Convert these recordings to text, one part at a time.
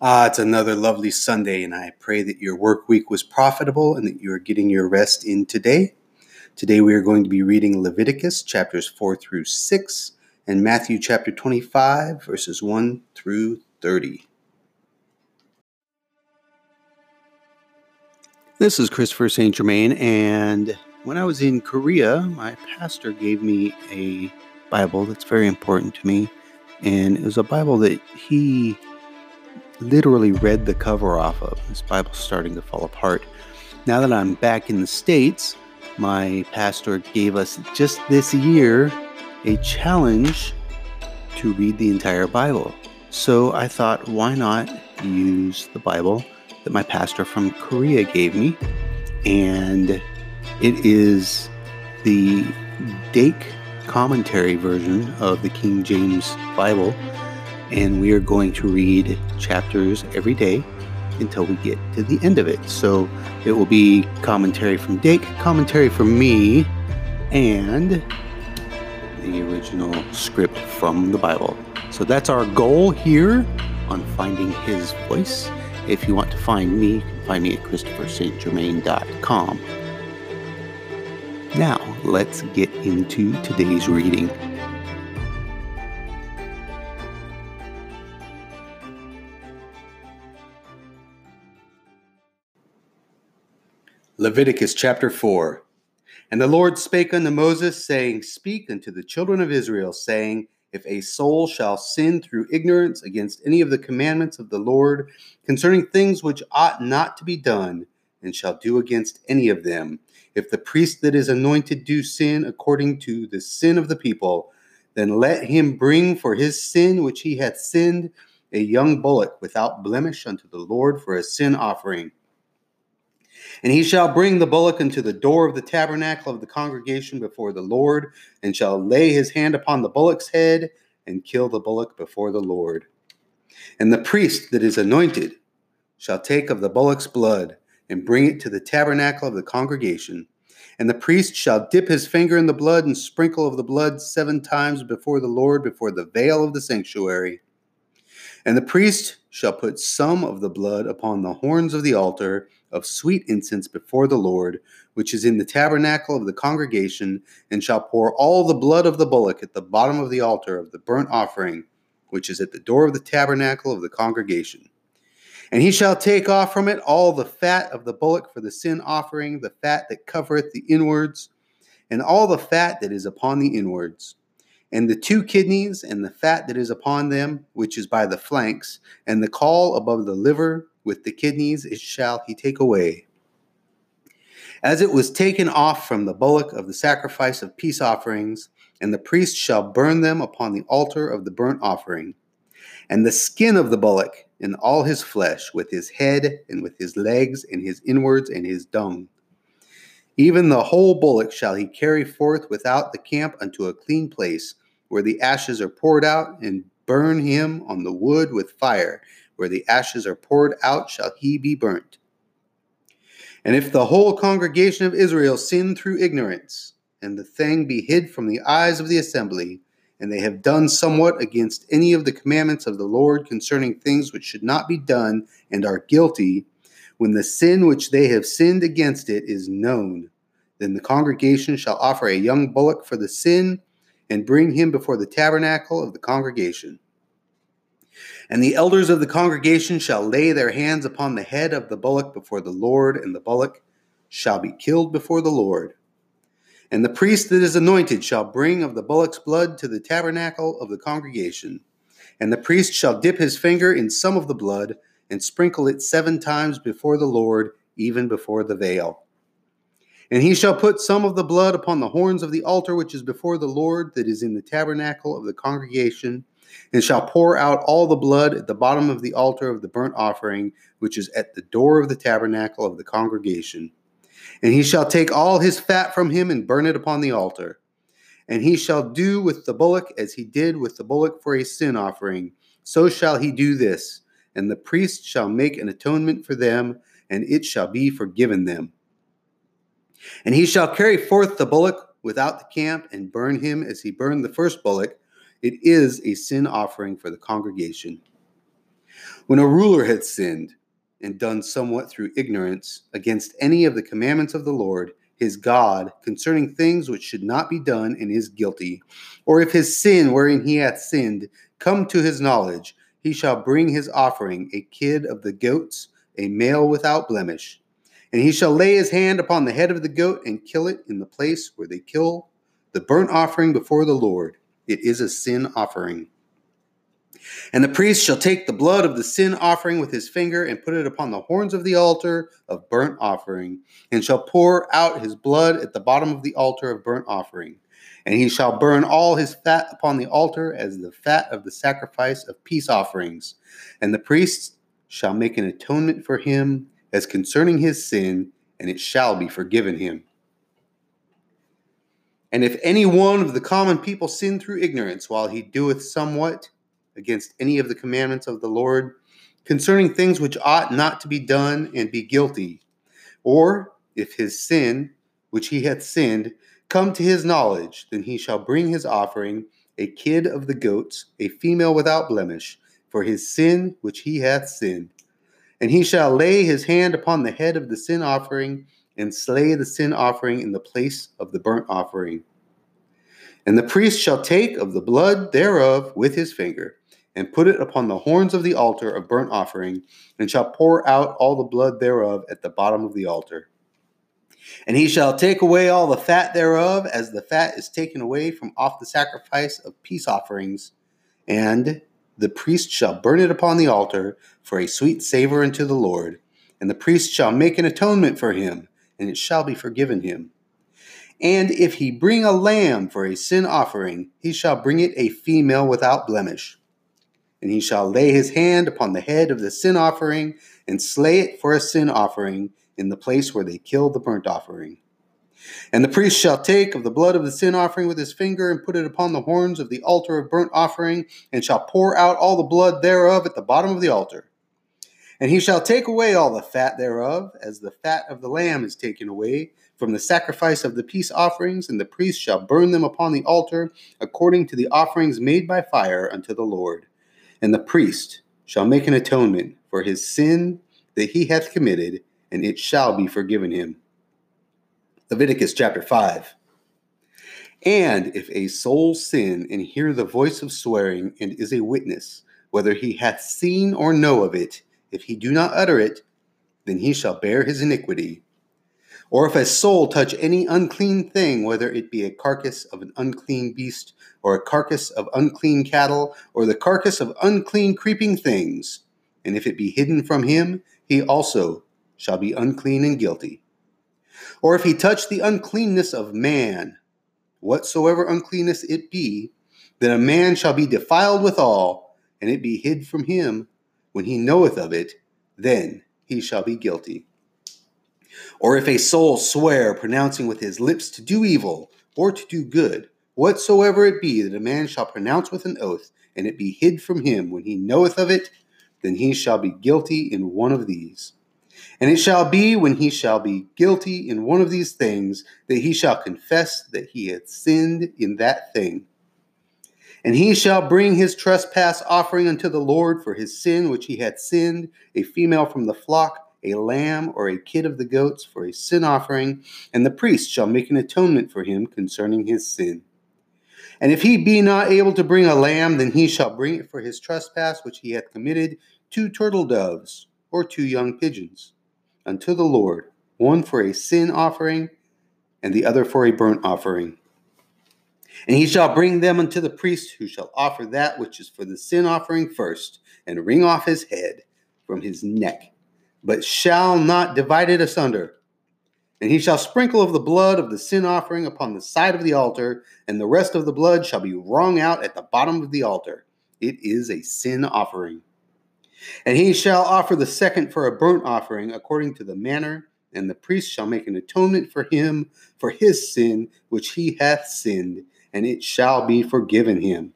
Ah, it's another lovely Sunday, and I pray that your work week was profitable and that you are getting your rest in today. Today we are going to be reading Leviticus chapters 4 through 6 and Matthew chapter 25, verses 1 through 30. This is Christopher St. Germain, and when I was in Korea, my pastor gave me a Bible that's very important to me, and it was a Bible that he literally read the cover off of. This Bible's starting to fall apart. Now that I'm back in the States, my pastor gave us just this year a challenge to read the entire Bible. So I thought, why not use the Bible that my pastor from Korea gave me? And it is the Dake commentary version of the King James Bible and we are going to read chapters every day until we get to the end of it. So it will be commentary from Dake, commentary from me, and the original script from the Bible. So that's our goal here on finding his voice. If you want to find me, you can find me at christopherstgermain.com. Now, let's get into today's reading. Leviticus chapter 4 And the Lord spake unto Moses, saying, Speak unto the children of Israel, saying, If a soul shall sin through ignorance against any of the commandments of the Lord concerning things which ought not to be done, and shall do against any of them, if the priest that is anointed do sin according to the sin of the people, then let him bring for his sin which he hath sinned a young bullock without blemish unto the Lord for a sin offering. And he shall bring the bullock unto the door of the tabernacle of the congregation before the Lord, and shall lay his hand upon the bullock's head, and kill the bullock before the Lord. And the priest that is anointed shall take of the bullock's blood, and bring it to the tabernacle of the congregation. And the priest shall dip his finger in the blood, and sprinkle of the blood seven times before the Lord, before the veil of the sanctuary. And the priest shall put some of the blood upon the horns of the altar of sweet incense before the Lord, which is in the tabernacle of the congregation, and shall pour all the blood of the bullock at the bottom of the altar of the burnt offering, which is at the door of the tabernacle of the congregation. And he shall take off from it all the fat of the bullock for the sin offering, the fat that covereth the inwards, and all the fat that is upon the inwards and the two kidneys and the fat that is upon them, which is by the flanks, and the caul above the liver with the kidneys, it shall he take away. As it was taken off from the bullock of the sacrifice of peace offerings, and the priest shall burn them upon the altar of the burnt offering. And the skin of the bullock, and all his flesh, with his head, and with his legs, and his inwards, and his dung. Even the whole bullock shall he carry forth without the camp unto a clean place, where the ashes are poured out, and burn him on the wood with fire. Where the ashes are poured out, shall he be burnt. And if the whole congregation of Israel sin through ignorance, and the thing be hid from the eyes of the assembly, and they have done somewhat against any of the commandments of the Lord concerning things which should not be done, and are guilty, when the sin which they have sinned against it is known, then the congregation shall offer a young bullock for the sin and bring him before the tabernacle of the congregation. And the elders of the congregation shall lay their hands upon the head of the bullock before the Lord, and the bullock shall be killed before the Lord. And the priest that is anointed shall bring of the bullock's blood to the tabernacle of the congregation. And the priest shall dip his finger in some of the blood, and sprinkle it seven times before the Lord, even before the veil. And he shall put some of the blood upon the horns of the altar which is before the Lord, that is in the tabernacle of the congregation, and shall pour out all the blood at the bottom of the altar of the burnt offering, which is at the door of the tabernacle of the congregation. And he shall take all his fat from him and burn it upon the altar. And he shall do with the bullock as he did with the bullock for a sin offering. So shall he do this. And the priest shall make an atonement for them, and it shall be forgiven them. And he shall carry forth the bullock without the camp and burn him as he burned the first bullock. It is a sin offering for the congregation. When a ruler had sinned and done somewhat through ignorance against any of the commandments of the Lord, his God, concerning things which should not be done, and is guilty, or if his sin wherein he hath sinned come to his knowledge, he shall bring his offering, a kid of the goats, a male without blemish. And he shall lay his hand upon the head of the goat and kill it in the place where they kill the burnt offering before the Lord. It is a sin offering. And the priest shall take the blood of the sin offering with his finger and put it upon the horns of the altar of burnt offering, and shall pour out his blood at the bottom of the altar of burnt offering. And he shall burn all his fat upon the altar as the fat of the sacrifice of peace offerings. And the priest shall make an atonement for him as concerning his sin, and it shall be forgiven him. And if any one of the common people sin through ignorance while he doeth somewhat against any of the commandments of the Lord concerning things which ought not to be done and be guilty, or if his sin, which he hath sinned, come to his knowledge, then he shall bring his offering, a kid of the goats, a female without blemish, for his sin which he hath sinned. And he shall lay his hand upon the head of the sin offering and slay the sin offering in the place of the burnt offering. And the priest shall take of the blood thereof with his finger, and put it upon the horns of the altar of burnt offering, and shall pour out all the blood thereof at the bottom of the altar. And he shall take away all the fat thereof, as the fat is taken away from off the sacrifice of peace offerings, and the priest shall burn it upon the altar for a sweet savor unto the Lord. And the priest shall make an atonement for him, and it shall be forgiven him. And if he bring a lamb for a sin offering, he shall bring it a female without blemish. And he shall lay his hand upon the head of the sin offering, and slay it for a sin offering in the place where they kill the burnt offering. And the priest shall take of the blood of the sin offering with his finger and put it upon the horns of the altar of burnt offering, and shall pour out all the blood thereof at the bottom of the altar. And he shall take away all the fat thereof, as the fat of the lamb is taken away from the sacrifice of the peace offerings, and the priest shall burn them upon the altar according to the offerings made by fire unto the Lord. And the priest shall make an atonement for his sin that he hath committed, and it shall be forgiven him. Leviticus chapter 5. And if a soul sin and hear the voice of swearing and is a witness, whether he hath seen or know of it, if he do not utter it, then he shall bear his iniquity. Or if a soul touch any unclean thing, whether it be a carcass of an unclean beast, or a carcass of unclean cattle, or the carcass of unclean creeping things, and if it be hidden from him, he also shall be unclean and guilty. Or if he touch the uncleanness of man, whatsoever uncleanness it be, then a man shall be defiled withal, and it be hid from him when he knoweth of it, then he shall be guilty. Or if a soul swear, pronouncing with his lips to do evil or to do good, whatsoever it be that a man shall pronounce with an oath, and it be hid from him when he knoweth of it, then he shall be guilty in one of these. And it shall be when he shall be guilty in one of these things that he shall confess that he hath sinned in that thing and he shall bring his trespass offering unto the Lord for his sin which he hath sinned, a female from the flock, a lamb or a kid of the goats for a sin offering, and the priest shall make an atonement for him concerning his sin. And if he be not able to bring a lamb, then he shall bring it for his trespass which he hath committed two turtle doves or two young pigeons unto the Lord, one for a sin offering and the other for a burnt offering. And he shall bring them unto the priest, who shall offer that which is for the sin offering first, and wring off his head from his neck, but shall not divide it asunder. And he shall sprinkle of the blood of the sin offering upon the side of the altar, and the rest of the blood shall be wrung out at the bottom of the altar. It is a sin offering. And he shall offer the second for a burnt offering according to the manner, and the priest shall make an atonement for him for his sin which he hath sinned and it shall be forgiven him.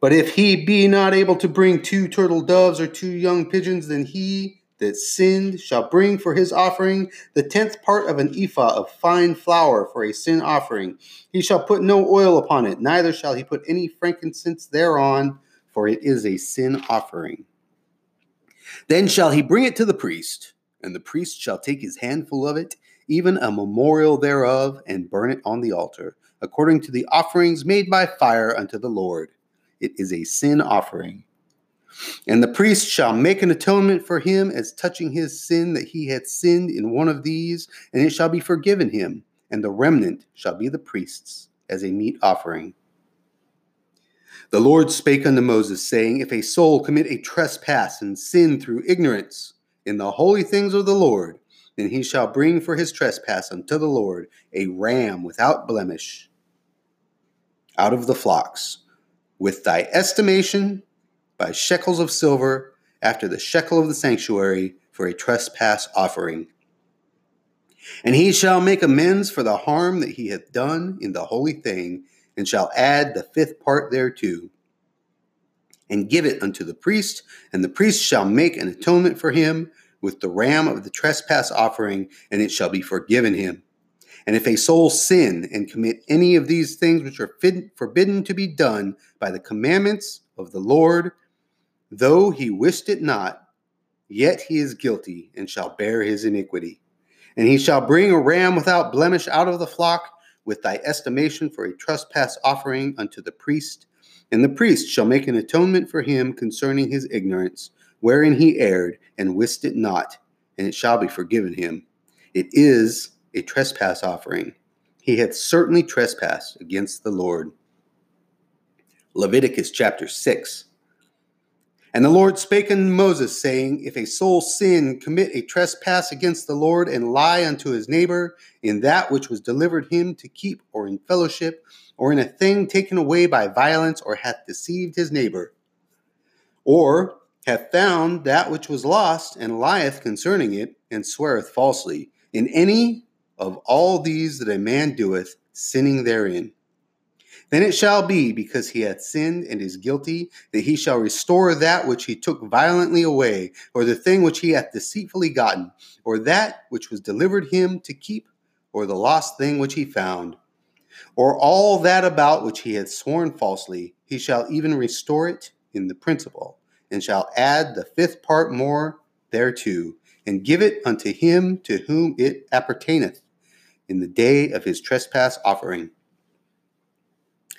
But if he be not able to bring two turtle doves or two young pigeons, then he that sinned shall bring for his offering the tenth part of an ephah of fine flour for a sin offering. He shall put no oil upon it, neither shall he put any frankincense thereon, for it is a sin offering. Then shall he bring it to the priest, and the priest shall take his handful of it, even a memorial thereof, and burn it on the altar, according to the offerings made by fire unto the Lord. It is a sin offering. And the priest shall make an atonement for him as touching his sin that he hath sinned in one of these, and it shall be forgiven him, and the remnant shall be the priest's as a meat offering. The Lord spake unto Moses, saying, If a soul commit a trespass and sin through ignorance in the holy things of the Lord, then he shall bring for his trespass unto the Lord a ram without blemish out of the flocks, with thy estimation by shekels of silver after the shekel of the sanctuary for a trespass offering. And he shall make amends for the harm that he hath done in the holy thing, and shall add the fifth part thereto, and give it unto the priest, and the priest shall make an atonement for him with the ram of the trespass offering, and it shall be forgiven him. And if a soul sin and commit any of these things which are forbidden to be done by the commandments of the Lord, though he wished it not, yet he is guilty and shall bear his iniquity. And he shall bring a ram without blemish out of the flock with thy estimation for a trespass offering unto the priest. And the priest shall make an atonement for him concerning his ignorance, wherein he erred and wist it not, and it shall be forgiven him. It is a trespass offering. He hath certainly trespassed against the Lord. Leviticus chapter 6. And the Lord spake unto Moses, saying, If a soul sin, commit a trespass against the Lord, and lie unto his neighbor in that which was delivered him to keep, or in fellowship, or in a thing taken away by violence, or hath deceived his neighbor, or hath found that which was lost, and lieth concerning it, and sweareth falsely, in any of all these that a man doeth, sinning therein. Then it shall be, because he hath sinned and is guilty, that he shall restore that which he took violently away, or the thing which he hath deceitfully gotten, or that which was delivered him to keep, or the lost thing which he found, or all that about which he hath sworn falsely, he shall even restore it in the principal, and shall add the fifth part more thereto, and give it unto him to whom it appertaineth in the day of his trespass offering.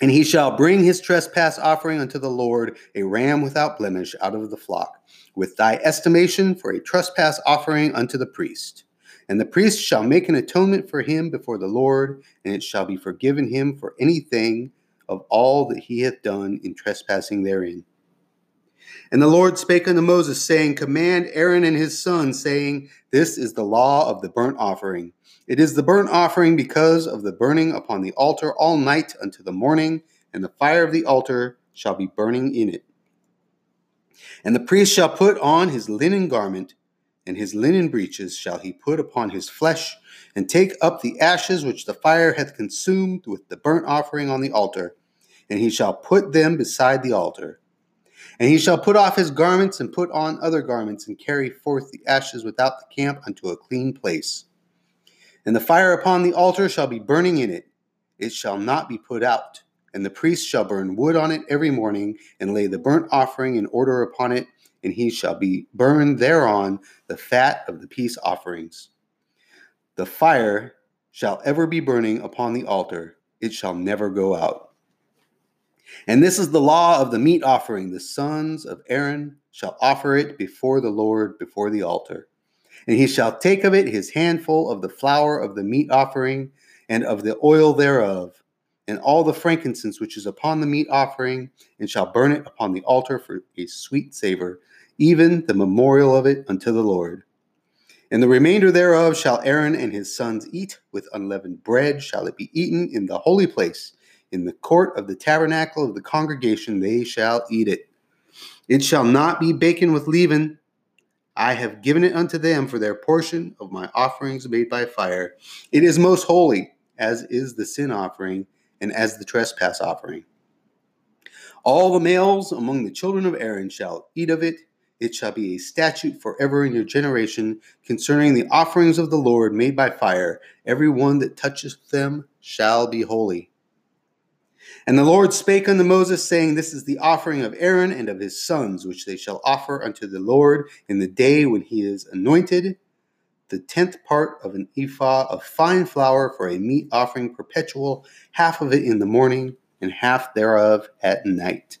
And he shall bring his trespass offering unto the Lord, a ram without blemish out of the flock, with thy estimation for a trespass offering unto the priest. And the priest shall make an atonement for him before the Lord, and it shall be forgiven him for anything of all that he hath done in trespassing therein. And the Lord spake unto Moses, saying, Command Aaron and his sons, saying, This is the law of the burnt offering. It is the burnt offering because of the burning upon the altar all night unto the morning, and the fire of the altar shall be burning in it. And the priest shall put on his linen garment, and his linen breeches shall he put upon his flesh, and take up the ashes which the fire hath consumed with the burnt offering on the altar, and he shall put them beside the altar. And he shall put off his garments and put on other garments, and carry forth the ashes without the camp unto a clean place. And the fire upon the altar shall be burning in it, it shall not be put out. And the priest shall burn wood on it every morning, and lay the burnt offering in order upon it, and he shall be burned thereon the fat of the peace offerings. The fire shall ever be burning upon the altar, it shall never go out. And this is the law of the meat offering. The sons of Aaron shall offer it before the Lord, before the altar. And he shall take of it his handful of the flour of the meat offering, and of the oil thereof, and all the frankincense which is upon the meat offering, and shall burn it upon the altar for a sweet savor, even the memorial of it unto the Lord. And the remainder thereof shall Aaron and his sons eat with unleavened bread, shall it be eaten in the holy place in the court of the tabernacle of the congregation they shall eat it. It shall not be baken with leaven. I have given it unto them for their portion of my offerings made by fire. It is most holy, as is the sin offering and as the trespass offering. All the males among the children of Aaron shall eat of it. It shall be a statute forever in your generation concerning the offerings of the Lord made by fire. Every one that toucheth them shall be holy. And the Lord spake unto Moses, saying, This is the offering of Aaron and of his sons, which they shall offer unto the Lord in the day when he is anointed, the tenth part of an ephah of fine flour for a meat offering perpetual, half of it in the morning, and half thereof at night.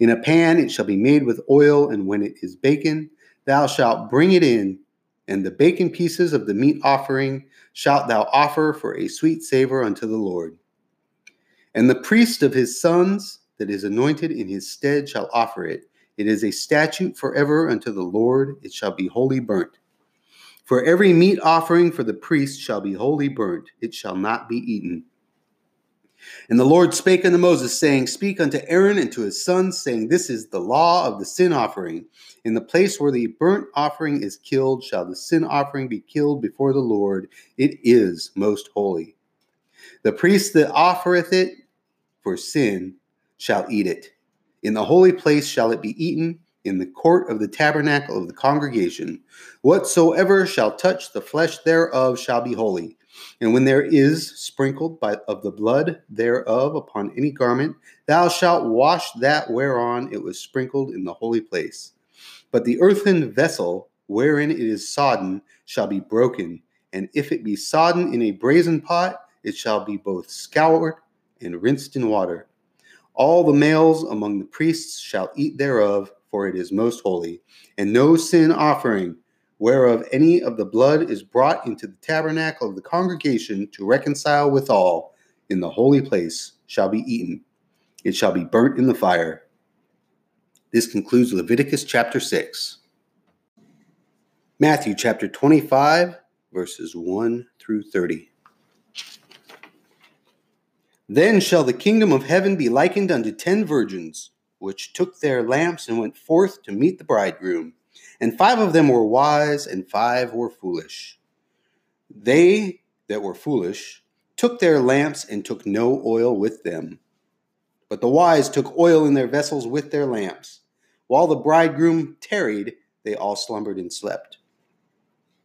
In a pan it shall be made with oil, and when it is baken, thou shalt bring it in, and the baken pieces of the meat offering shalt thou offer for a sweet savor unto the Lord. And the priest of his sons that is anointed in his stead shall offer it. It is a statute forever unto the Lord, it shall be wholly burnt. For every meat offering for the priest shall be wholly burnt, it shall not be eaten. And the Lord spake unto Moses, saying, Speak unto Aaron and to his sons, saying, This is the law of the sin offering. In the place where the burnt offering is killed, shall the sin offering be killed before the Lord. It is most holy. The priest that offereth it for sin shall eat it. In the holy place shall it be eaten, in the court of the tabernacle of the congregation. Whatsoever shall touch the flesh thereof shall be holy. And when there is sprinkled by, of the blood thereof upon any garment, thou shalt wash that whereon it was sprinkled in the holy place. But the earthen vessel wherein it is sodden shall be broken, and if it be sodden in a brazen pot, it shall be both scoured and rinsed in water. All the males among the priests shall eat thereof, for it is most holy. And no sin offering, whereof any of the blood is brought into the tabernacle of the congregation to reconcile withal in the holy place, shall be eaten. It shall be burnt in the fire. This concludes Leviticus chapter 6. Matthew chapter 25, verses 1 through 30. Then shall the kingdom of heaven be likened unto ten virgins, which took their lamps and went forth to meet the bridegroom. And five of them were wise, and five were foolish. They that were foolish took their lamps and took no oil with them. But the wise took oil in their vessels with their lamps. While the bridegroom tarried, they all slumbered and slept.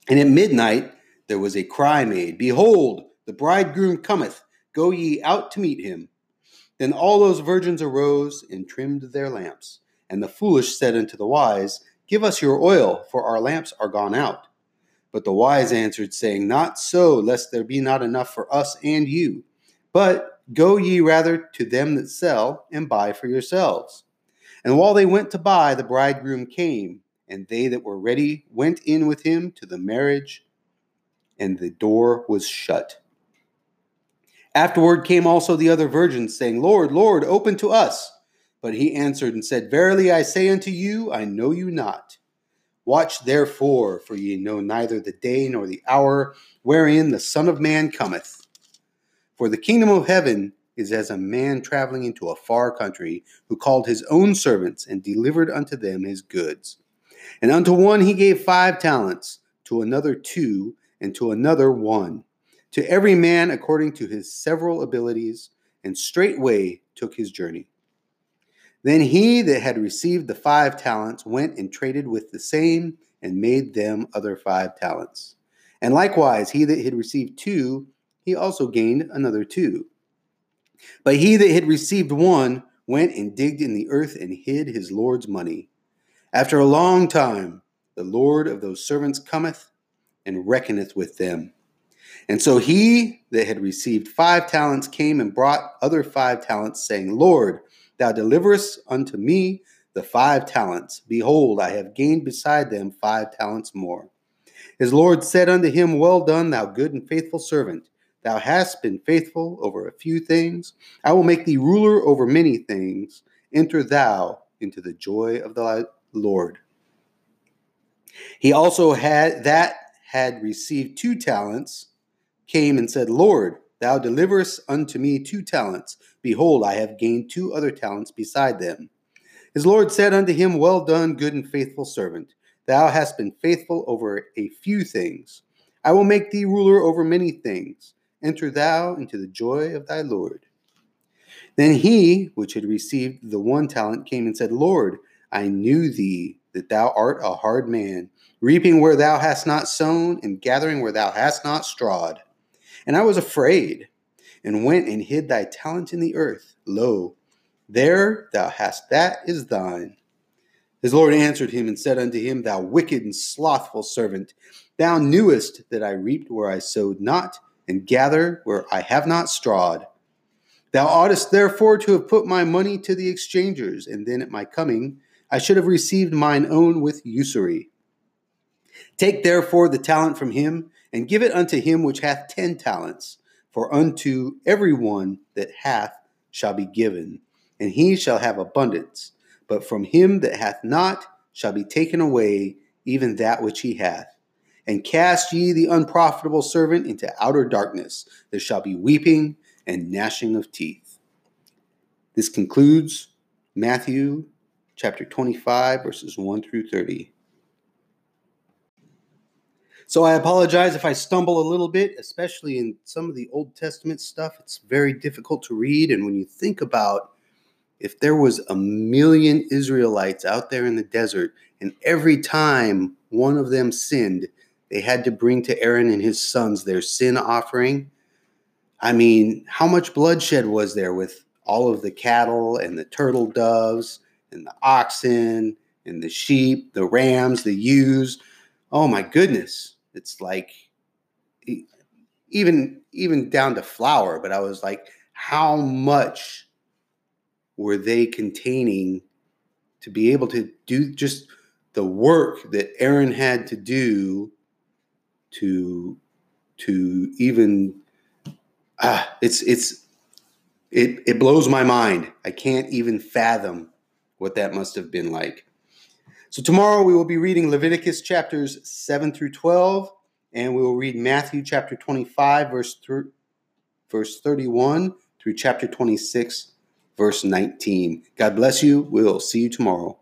And at midnight there was a cry made Behold, the bridegroom cometh Go ye out to meet him. Then all those virgins arose and trimmed their lamps. And the foolish said unto the wise, Give us your oil, for our lamps are gone out. But the wise answered, saying, Not so, lest there be not enough for us and you. But go ye rather to them that sell, and buy for yourselves. And while they went to buy, the bridegroom came, and they that were ready went in with him to the marriage, and the door was shut. Afterward came also the other virgins, saying, Lord, Lord, open to us. But he answered and said, Verily I say unto you, I know you not. Watch therefore, for ye know neither the day nor the hour wherein the Son of Man cometh. For the kingdom of heaven is as a man traveling into a far country, who called his own servants and delivered unto them his goods. And unto one he gave five talents, to another two, and to another one to every man according to his several abilities, and straightway took his journey. Then he that had received the five talents went and traded with the same, and made them other five talents. And likewise, he that had received two, he also gained another two. But he that had received one went and digged in the earth and hid his Lord's money. After a long time, the Lord of those servants cometh and reckoneth with them. And so he that had received five talents came and brought other five talents, saying, Lord, thou deliverest unto me the five talents. Behold, I have gained beside them five talents more. His Lord said unto him, Well done, thou good and faithful servant. Thou hast been faithful over a few things. I will make thee ruler over many things. Enter thou into the joy of thy Lord. He also had that had received two talents came and said, Lord, thou deliverest unto me two talents. Behold, I have gained two other talents beside them. His Lord said unto him, Well done, good and faithful servant. Thou hast been faithful over a few things. I will make thee ruler over many things. Enter thou into the joy of thy Lord. Then he, which had received the one talent, came and said, Lord, I knew thee that thou art a hard man, reaping where thou hast not sown, and gathering where thou hast not strawed. And I was afraid, and went and hid thy talent in the earth. Lo, there thou hast that is thine. His Lord answered him and said unto him, Thou wicked and slothful servant, thou knewest that I reaped where I sowed not, and gather where I have not strawed. Thou oughtest therefore to have put my money to the exchangers, and then at my coming I should have received mine own with usury. Take therefore the talent from him, and give it unto him which hath ten talents. For unto every one that hath shall be given, and he shall have abundance. But from him that hath not shall be taken away even that which he hath. And cast ye the unprofitable servant into outer darkness. There shall be weeping and gnashing of teeth. This concludes Matthew chapter 25, verses 1 through 30. So I apologize if I stumble a little bit, especially in some of the Old Testament stuff. It's very difficult to read. And when you think about if there was a million Israelites out there in the desert, and every time one of them sinned, they had to bring to Aaron and his sons their sin offering. I mean, how much bloodshed was there with all of the cattle and the turtle doves and the oxen and the sheep, the rams, the ewes? Oh my goodness. It's like even even down to flour, but I was like, how much were they containing to be able to do just the work that Aaron had to do to to even ah it's it's it it blows my mind. I can't even fathom what that must have been like. So tomorrow we will be reading Leviticus chapters 7 through 12 and we will read Matthew chapter 25 verse th- verse 31 through chapter 26 verse 19. God bless you. We'll see you tomorrow.